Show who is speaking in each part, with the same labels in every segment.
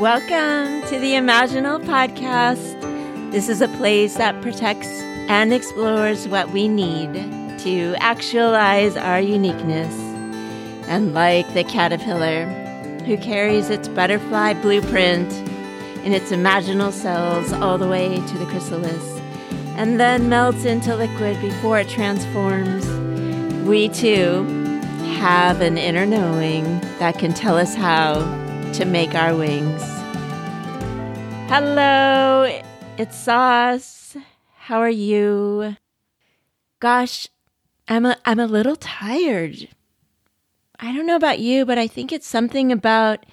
Speaker 1: Welcome to the Imaginal Podcast. This is a place that protects and explores what we need to actualize our uniqueness. And like the caterpillar who carries its butterfly blueprint in its imaginal cells all the way to the chrysalis and then melts into liquid before it transforms, we too have an inner knowing that can tell us how to make our wings. Hello, it's Sas. How are you? Gosh, I'm a I'm a little tired. I don't know about you, but I think it's something about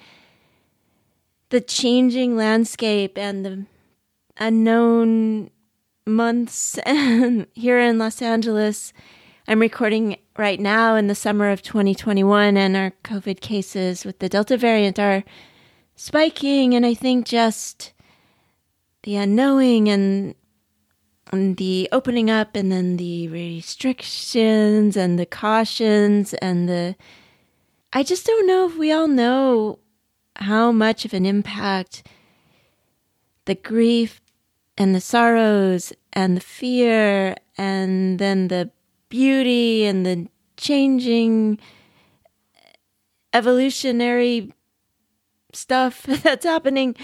Speaker 1: the changing landscape and the unknown months here in Los Angeles. I'm recording right now in the summer of 2021, and our COVID cases with the Delta variant are spiking. And I think just the unknowing and, and the opening up, and then the restrictions and the cautions, and the I just don't know if we all know how much of an impact the grief and the sorrows and the fear and then the beauty and the changing evolutionary stuff that's happening.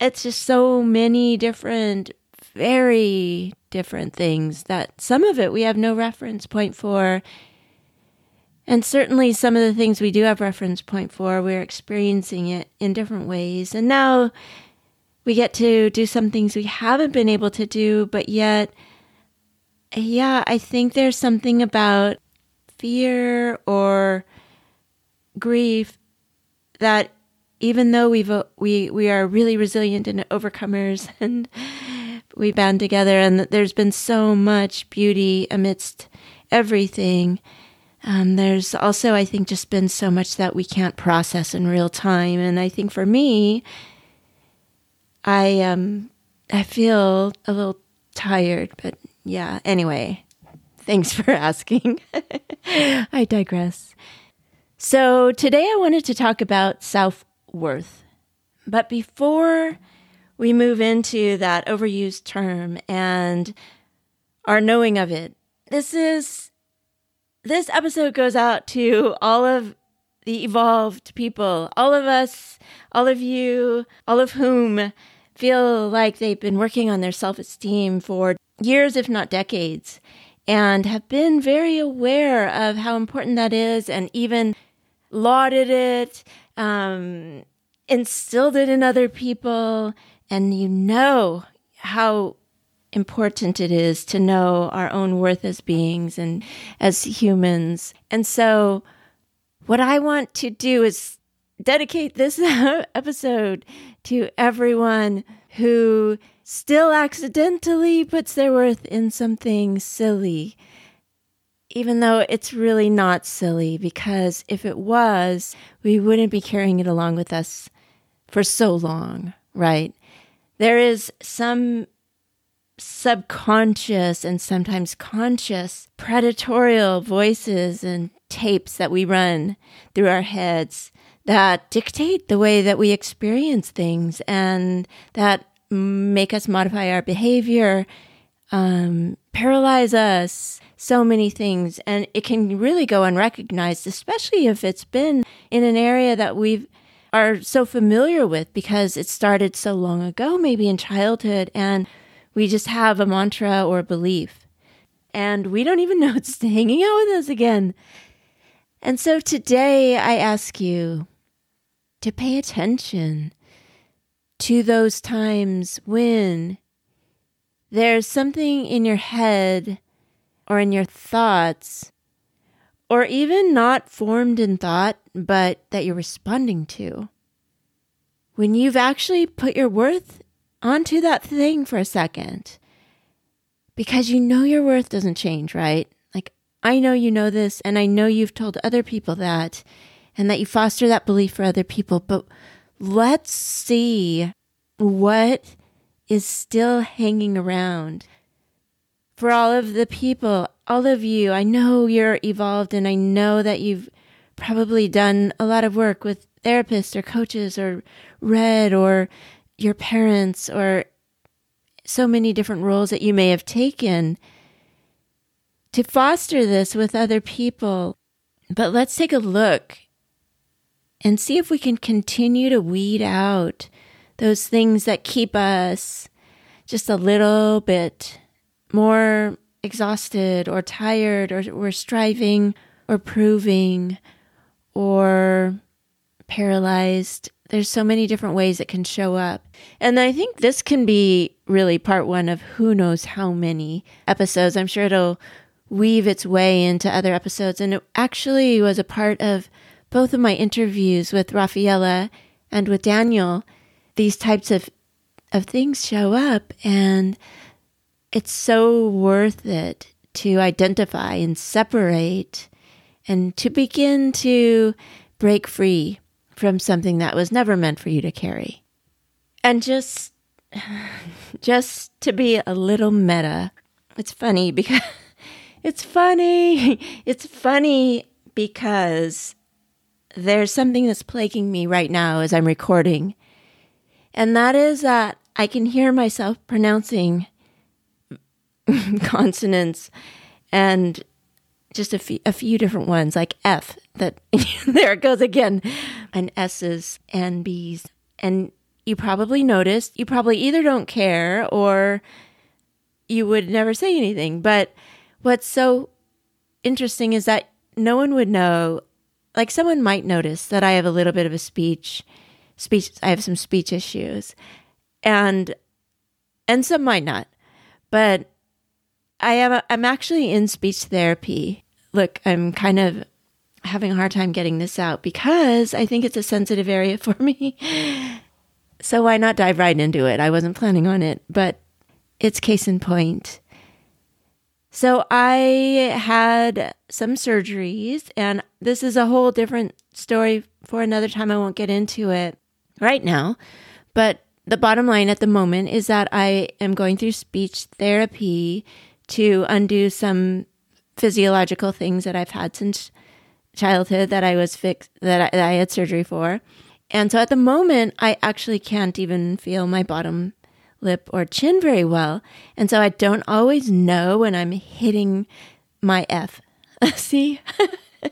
Speaker 1: It's just so many different, very different things that some of it we have no reference point for. And certainly some of the things we do have reference point for, we're experiencing it in different ways. And now we get to do some things we haven't been able to do, but yet yeah, I think there's something about fear or grief that even though we've uh, we we are really resilient and overcomers and we band together and there's been so much beauty amidst everything um, there's also i think just been so much that we can't process in real time. And i think for me i um i feel a little tired but yeah, anyway, thanks for asking. I digress. So, today I wanted to talk about self worth. But before we move into that overused term and our knowing of it, this is this episode goes out to all of the evolved people, all of us, all of you, all of whom feel like they've been working on their self esteem for years, if not decades, and have been very aware of how important that is and even lauded it, um, instilled it in other people. And you know how important it is to know our own worth as beings and as humans. And so, what I want to do is dedicate this episode to everyone who still accidentally puts their worth in something silly, even though it's really not silly, because if it was, we wouldn't be carrying it along with us for so long, right? There is some subconscious and sometimes conscious predatorial voices and tapes that we run through our heads that dictate the way that we experience things and that make us modify our behavior, um, paralyze us, so many things. And it can really go unrecognized, especially if it's been in an area that we are so familiar with because it started so long ago, maybe in childhood, and we just have a mantra or a belief. And we don't even know it's hanging out with us again. And so today I ask you to pay attention to those times when there's something in your head or in your thoughts, or even not formed in thought, but that you're responding to. When you've actually put your worth onto that thing for a second, because you know your worth doesn't change, right? I know you know this, and I know you've told other people that, and that you foster that belief for other people, but let's see what is still hanging around. For all of the people, all of you, I know you're evolved and I know that you've probably done a lot of work with therapists or coaches or read or your parents or so many different roles that you may have taken to foster this with other people. But let's take a look and see if we can continue to weed out those things that keep us just a little bit more exhausted or tired or we're striving or proving or paralyzed. There's so many different ways it can show up. And I think this can be really part one of who knows how many episodes. I'm sure it'll weave its way into other episodes. And it actually was a part of both of my interviews with Rafaela and with Daniel. These types of, of things show up, and it's so worth it to identify and separate and to begin to break free from something that was never meant for you to carry. And just just to be a little meta. It's funny because it's funny. It's funny because there's something that's plaguing me right now as I'm recording. And that is that I can hear myself pronouncing consonants and just a few, a few different ones like F that there it goes again and S's and B's and you probably noticed you probably either don't care or you would never say anything but what's so interesting is that no one would know like someone might notice that I have a little bit of a speech speech I have some speech issues and and some might not but I am I'm actually in speech therapy. Look, I'm kind of having a hard time getting this out because I think it's a sensitive area for me. So why not dive right into it? I wasn't planning on it, but it's case in point. So I had some surgeries, and this is a whole different story for another time. I won't get into it right now. But the bottom line at the moment is that I am going through speech therapy to undo some physiological things that I've had since childhood that I was fixed, that I, that I had surgery for. And so at the moment, I actually can't even feel my bottom lip or chin very well. And so I don't always know when I'm hitting my F. See?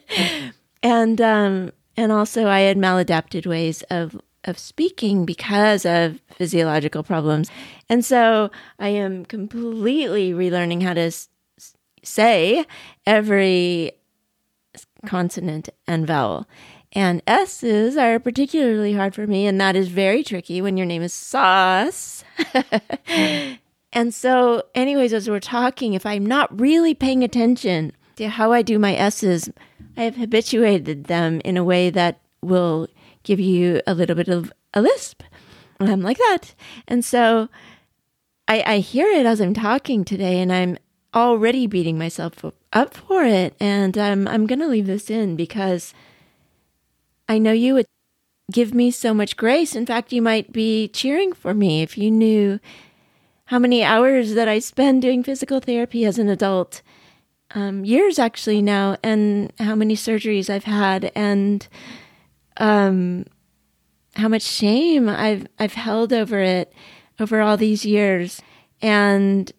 Speaker 1: and, um, and also I had maladapted ways of of speaking because of physiological problems. And so I am completely relearning how to s- say every consonant and vowel. And S's are particularly hard for me, and that is very tricky when your name is Sas. and so, anyways, as we're talking, if I'm not really paying attention to how I do my S's, I have habituated them in a way that will give you a little bit of a lisp. I'm like that. And so I, I hear it as I'm talking today, and I'm already beating myself up for it. And um, I'm going to leave this in because I know you would give me so much grace. In fact, you might be cheering for me if you knew how many hours that I spend doing physical therapy as an adult. Um, years actually now, and how many surgeries I've had, and um, how much shame I've I've held over it over all these years, and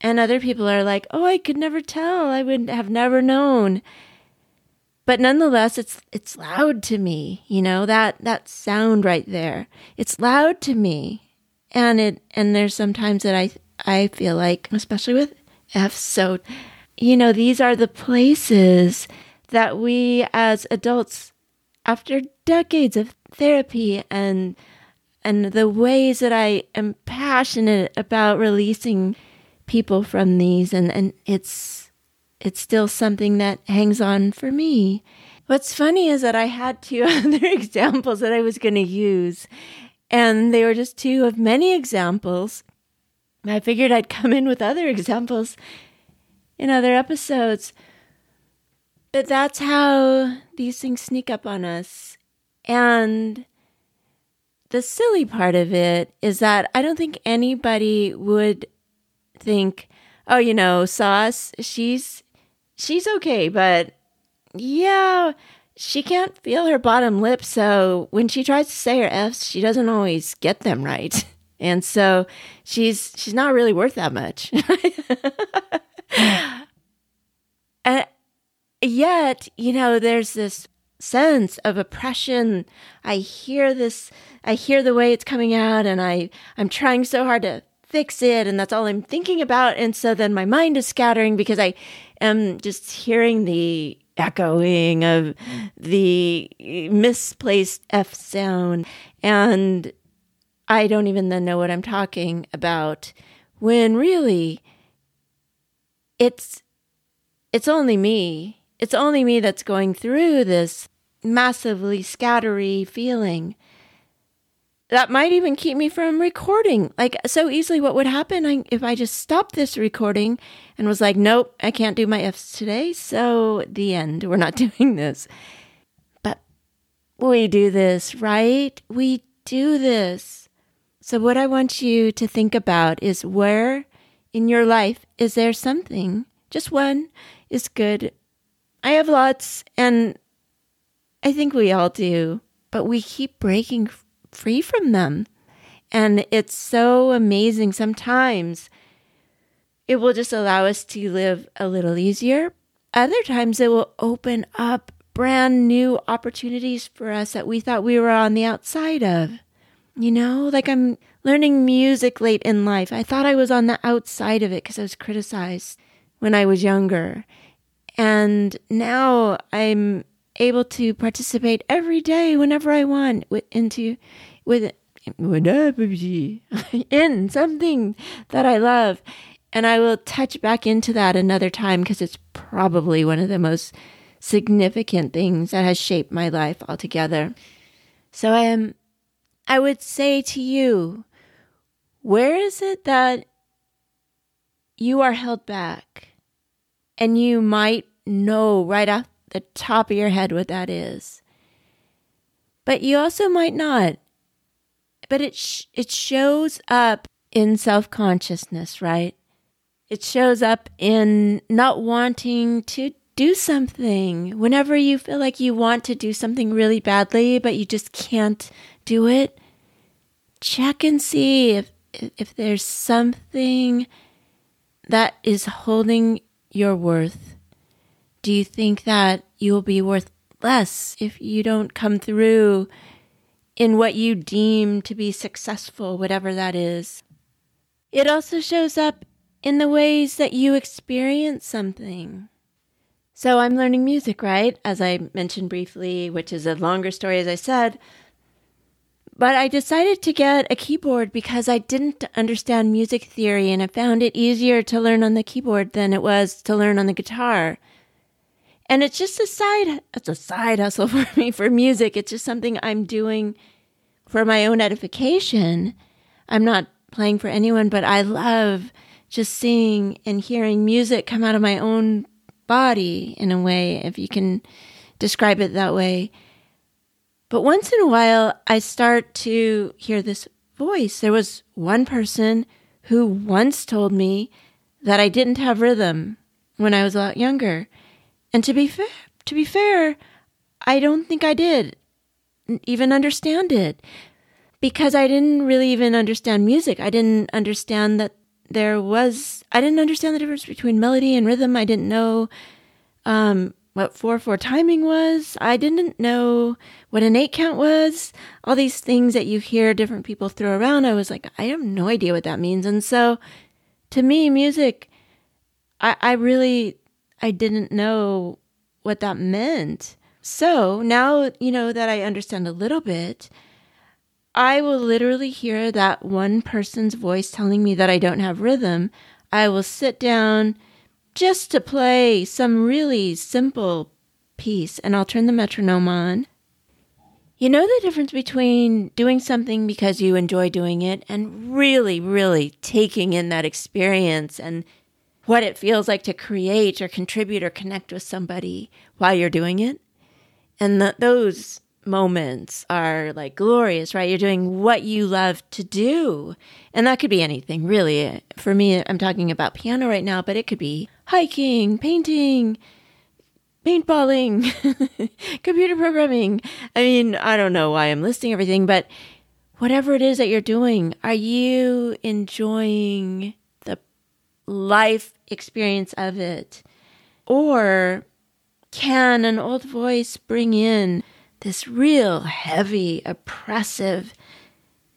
Speaker 1: and other people are like, "Oh, I could never tell. I would have never known." But nonetheless, it's it's loud to me. You know that that sound right there. It's loud to me, and it and there's sometimes that I I feel like, especially with F, so you know these are the places that we as adults after decades of therapy and and the ways that I am passionate about releasing people from these and, and it's it's still something that hangs on for me. What's funny is that I had two other examples that I was going to use, and they were just two of many examples. I figured I'd come in with other examples in other episodes. But that's how these things sneak up on us. And the silly part of it is that I don't think anybody would think, oh, you know, Sas, she's she's okay, but yeah, she can't feel her bottom lip, so when she tries to say her F's, she doesn't always get them right. And so she's she's not really worth that much. and yet, you know, there's this sense of oppression. I hear this I hear the way it's coming out and I I'm trying so hard to fix it and that's all I'm thinking about and so then my mind is scattering because I am just hearing the echoing of the misplaced F sound. And I don't even then know what I'm talking about when really it's it's only me. It's only me that's going through this massively scattery feeling that might even keep me from recording. Like so easily, what would happen if I just stopped this recording and was like, nope, I can't do my F's today. So the end. We're not doing this. But we do this, right? We do this. So what I want you to think about is where in your life is there something, just one is good. I have lots and I think we all do, but we keep breaking free from them. And it's so amazing. Sometimes it will just allow us to live a little easier. Other times it will open up brand new opportunities for us that we thought we were on the outside of. You know, like I'm learning music late in life. I thought I was on the outside of it because I was criticized when I was younger. And now I'm able to participate every day whenever I want into with in something that I love. And I will touch back into that another time because it's probably one of the most significant things that has shaped my life altogether. So I am I would say to you, where is it that you are held back? And you might know right off the top of your head what that is. But you also might not. But it sh- it shows up in self-consciousness, right? It shows up in not wanting to do something. Whenever you feel like you want to do something really badly but you just can't do it, check and see if if there's something that is holding your worth do you think that you will be worth less if you don't come through in what you deem to be successful, whatever that is? It also shows up in the ways that you experience something. So I'm learning music, right? As I mentioned briefly, which is a longer story, as I said. But I decided to get a keyboard because I didn't understand music theory and I found it easier to learn on the keyboard than it was to learn on the guitar. And it's just a side it's a side hustle for me for music. It's just something I'm doing for my own edification. I'm not playing for anyone, but I love just seeing and hearing music come out of my own body in a way, if you can describe it that way. But once in a while, I start to hear this voice. There was one person who once told me that I didn't have rhythm when I was a lot younger. And to be fair, to be fair, I don't think I did even understand it because I didn't really even understand music. I didn't understand that there was I didn't understand the difference between melody and rhythm. I didn't know um, what four four timing was. I didn't know what an eight count was. All these things that you hear different people throw around. I was like, I have no idea what that means. And so, to me, music, I, I really I didn't know what that meant. So now, you know, that I understand a little bit, I will literally hear that one person's voice telling me that I don't have rhythm. I will sit down just to play some really simple piece and I'll turn the metronome on. You know the difference between doing something because you enjoy doing it and really, really taking in that experience and what it feels like to create or contribute or connect with somebody while you're doing it. And the, those moments are like glorious, right? You're doing what you love to do. And that could be anything, really. For me, I'm talking about piano right now, but it could be hiking, painting, paintballing, computer programming. I mean, I don't know why I'm listing everything, but whatever it is that you're doing, are you enjoying life experience of it? Or can an old voice bring in this real heavy, oppressive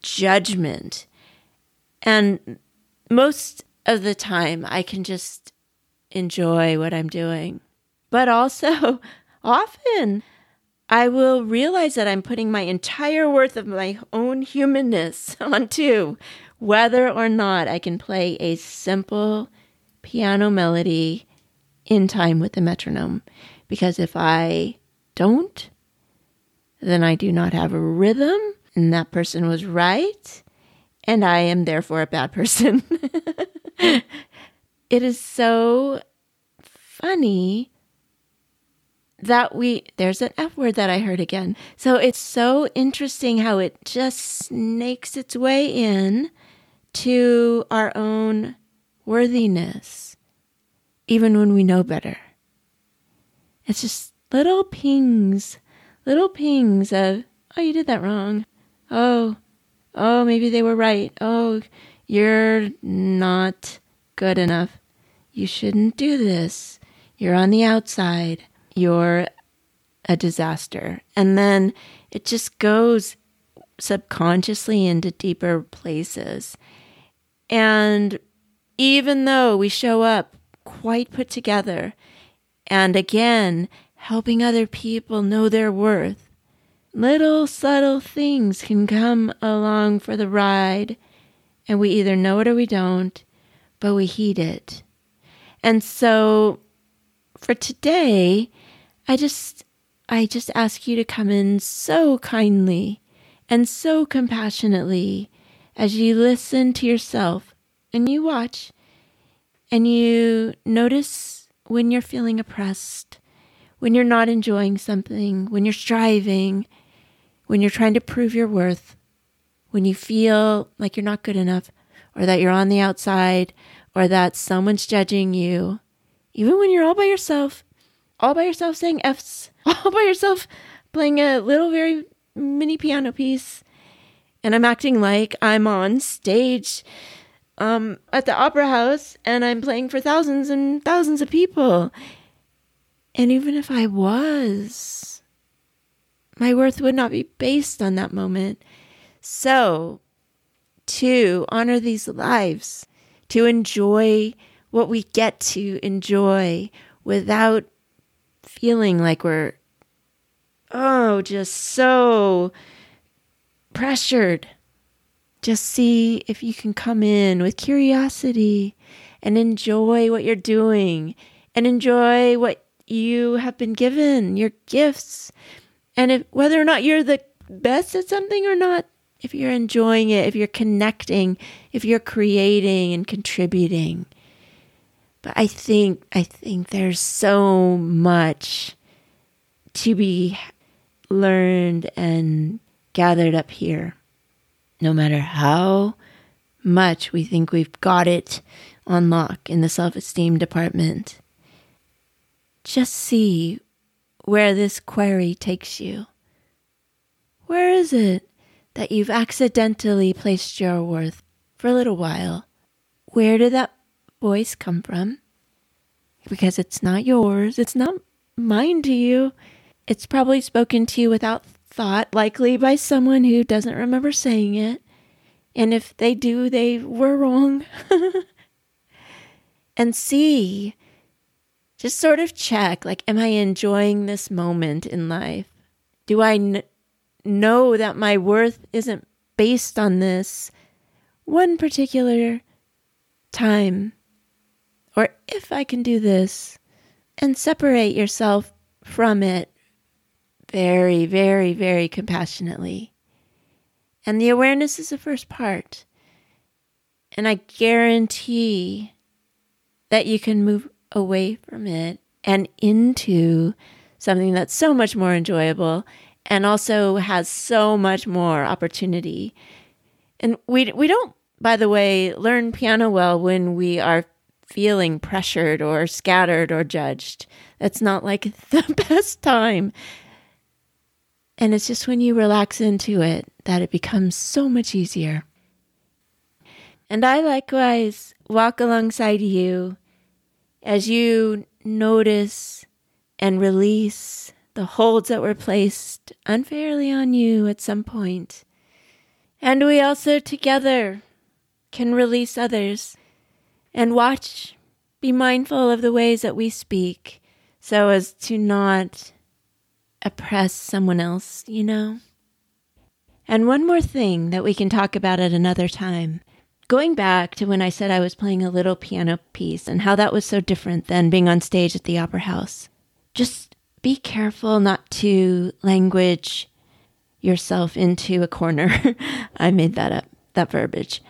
Speaker 1: judgment? And most of the time, I can just enjoy what I'm doing. But also, often, I will realize that I'm putting my entire worth of my own humanness onto whether or not I can play a simple piano melody in time with the metronome. Because if I don't, then I do not have a rhythm, and that person was right, and I am therefore a bad person. it is so funny that we there's an F word that I heard again. So it's so interesting how it just snakes its way in to our own worthiness, even when we know better. It's just little pings, little pings of, oh, you did that wrong. Oh, oh, maybe they were right. Oh, you're not good enough. You shouldn't do this. You're on the outside you're a disaster. And then it just goes subconsciously into deeper places. And even though we show up quite put together, and again, helping other people know their worth, little subtle things can come along for the ride, and we either know it or we don't, but we heed it. And so for today, I just I just ask you to come in so kindly and so compassionately as you listen to yourself and you watch and you notice when you're feeling oppressed, when you're not enjoying something, when you're striving, when you're trying to prove your worth, when you feel like you're not good enough or that you're on the outside or that someone's judging you, even when you're all by yourself, all by yourself saying F's, all by yourself playing a little very mini piano piece. And I'm acting like I'm on stage um, at the opera house and I'm playing for thousands and thousands of people. And even if I was, my worth would not be based on that moment. So, to honor these lives, to enjoy what we get to enjoy without feeling like we're, oh, just so pressured. Just see if you can come in with curiosity and enjoy what you're doing and enjoy what you have been given, your gifts. And if whether or not you're the best at something or not, if you're enjoying it, if you're connecting, if you're creating and contributing, but I think I think there's so much to be learned and gathered up here. No matter how much we think we've got it on lock in the self-esteem department. Just see where this query takes you. Where is it that you've accidentally placed your worth for a little while? Where did that voice come from? Because it's not yours, it's not mine to you. It's probably spoken to you without thought, likely by someone who doesn't remember saying it. And if they do, they were wrong. and see, just sort of check like, am I enjoying this moment in life? Do I n- know that my worth isn't based on this one particular time? or if I can do this, and separate yourself from it very, very, very compassionately. And the awareness is the first part. And I guarantee that you can move away from it and into something that's so much more enjoyable and also has so much more opportunity. And we we don't by the way learn piano well when we are feeling pressured or scattered or judged. That's not like the best time. And it's just when you relax into it that it becomes so much easier. And I likewise walk alongside you as you notice and release the holds that were placed unfairly on you at some point. And we also together can release others and watch, be mindful of the ways that we speak so as to not oppress someone else, you know? And one more thing that we can talk about at another time. Going back to when I said I was playing a little piano piece and how that was so different than being on stage at the Opera House. Just be careful not to language yourself into a corner. I made that up, that verbiage.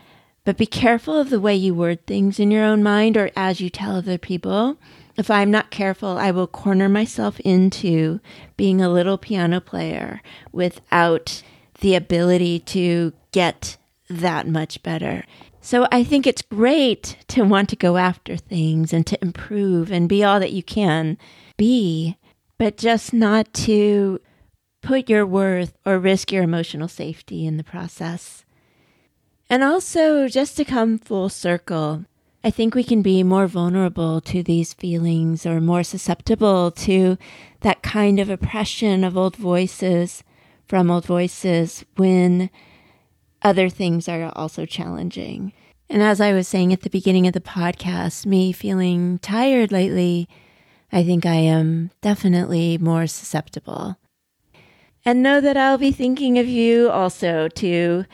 Speaker 1: But be careful of the way you word things in your own mind or as you tell other people if I'm not careful, I will corner myself into being a little piano player without the ability to get that much better. So I think it's great to want to go after things and to improve and be all that you can be, but just not to put your worth or risk your emotional safety in the process. And also, just to come full circle, I think we can be more vulnerable to these feelings or more susceptible to that kind of oppression of old voices from old voices when other things are also challenging. And as I was saying at the beginning of the podcast, me feeling tired lately, I think I am definitely more susceptible. And know that I'll be thinking of you also to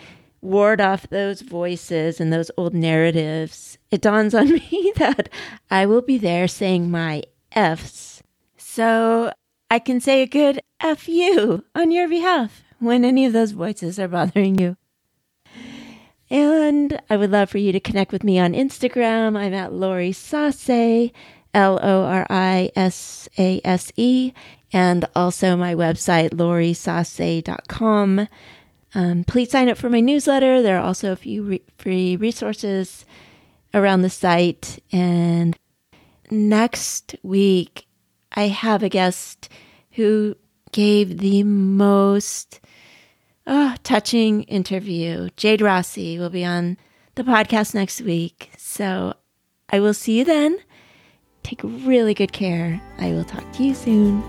Speaker 1: ward off those voices and those old narratives, it dawns on me that I will be there saying my F's. So I can say a good F you on your behalf when any of those voices are bothering you. And I would love for you to connect with me on Instagram. I'm at Lori Sase, L O R I S A S E, and also my website, lorisase.com. Um, please sign up for my newsletter. There are also a few re- free resources around the site. And next week, I have a guest who gave the most oh, touching interview. Jade Rossi will be on the podcast next week. So I will see you then. Take really good care. I will talk to you soon.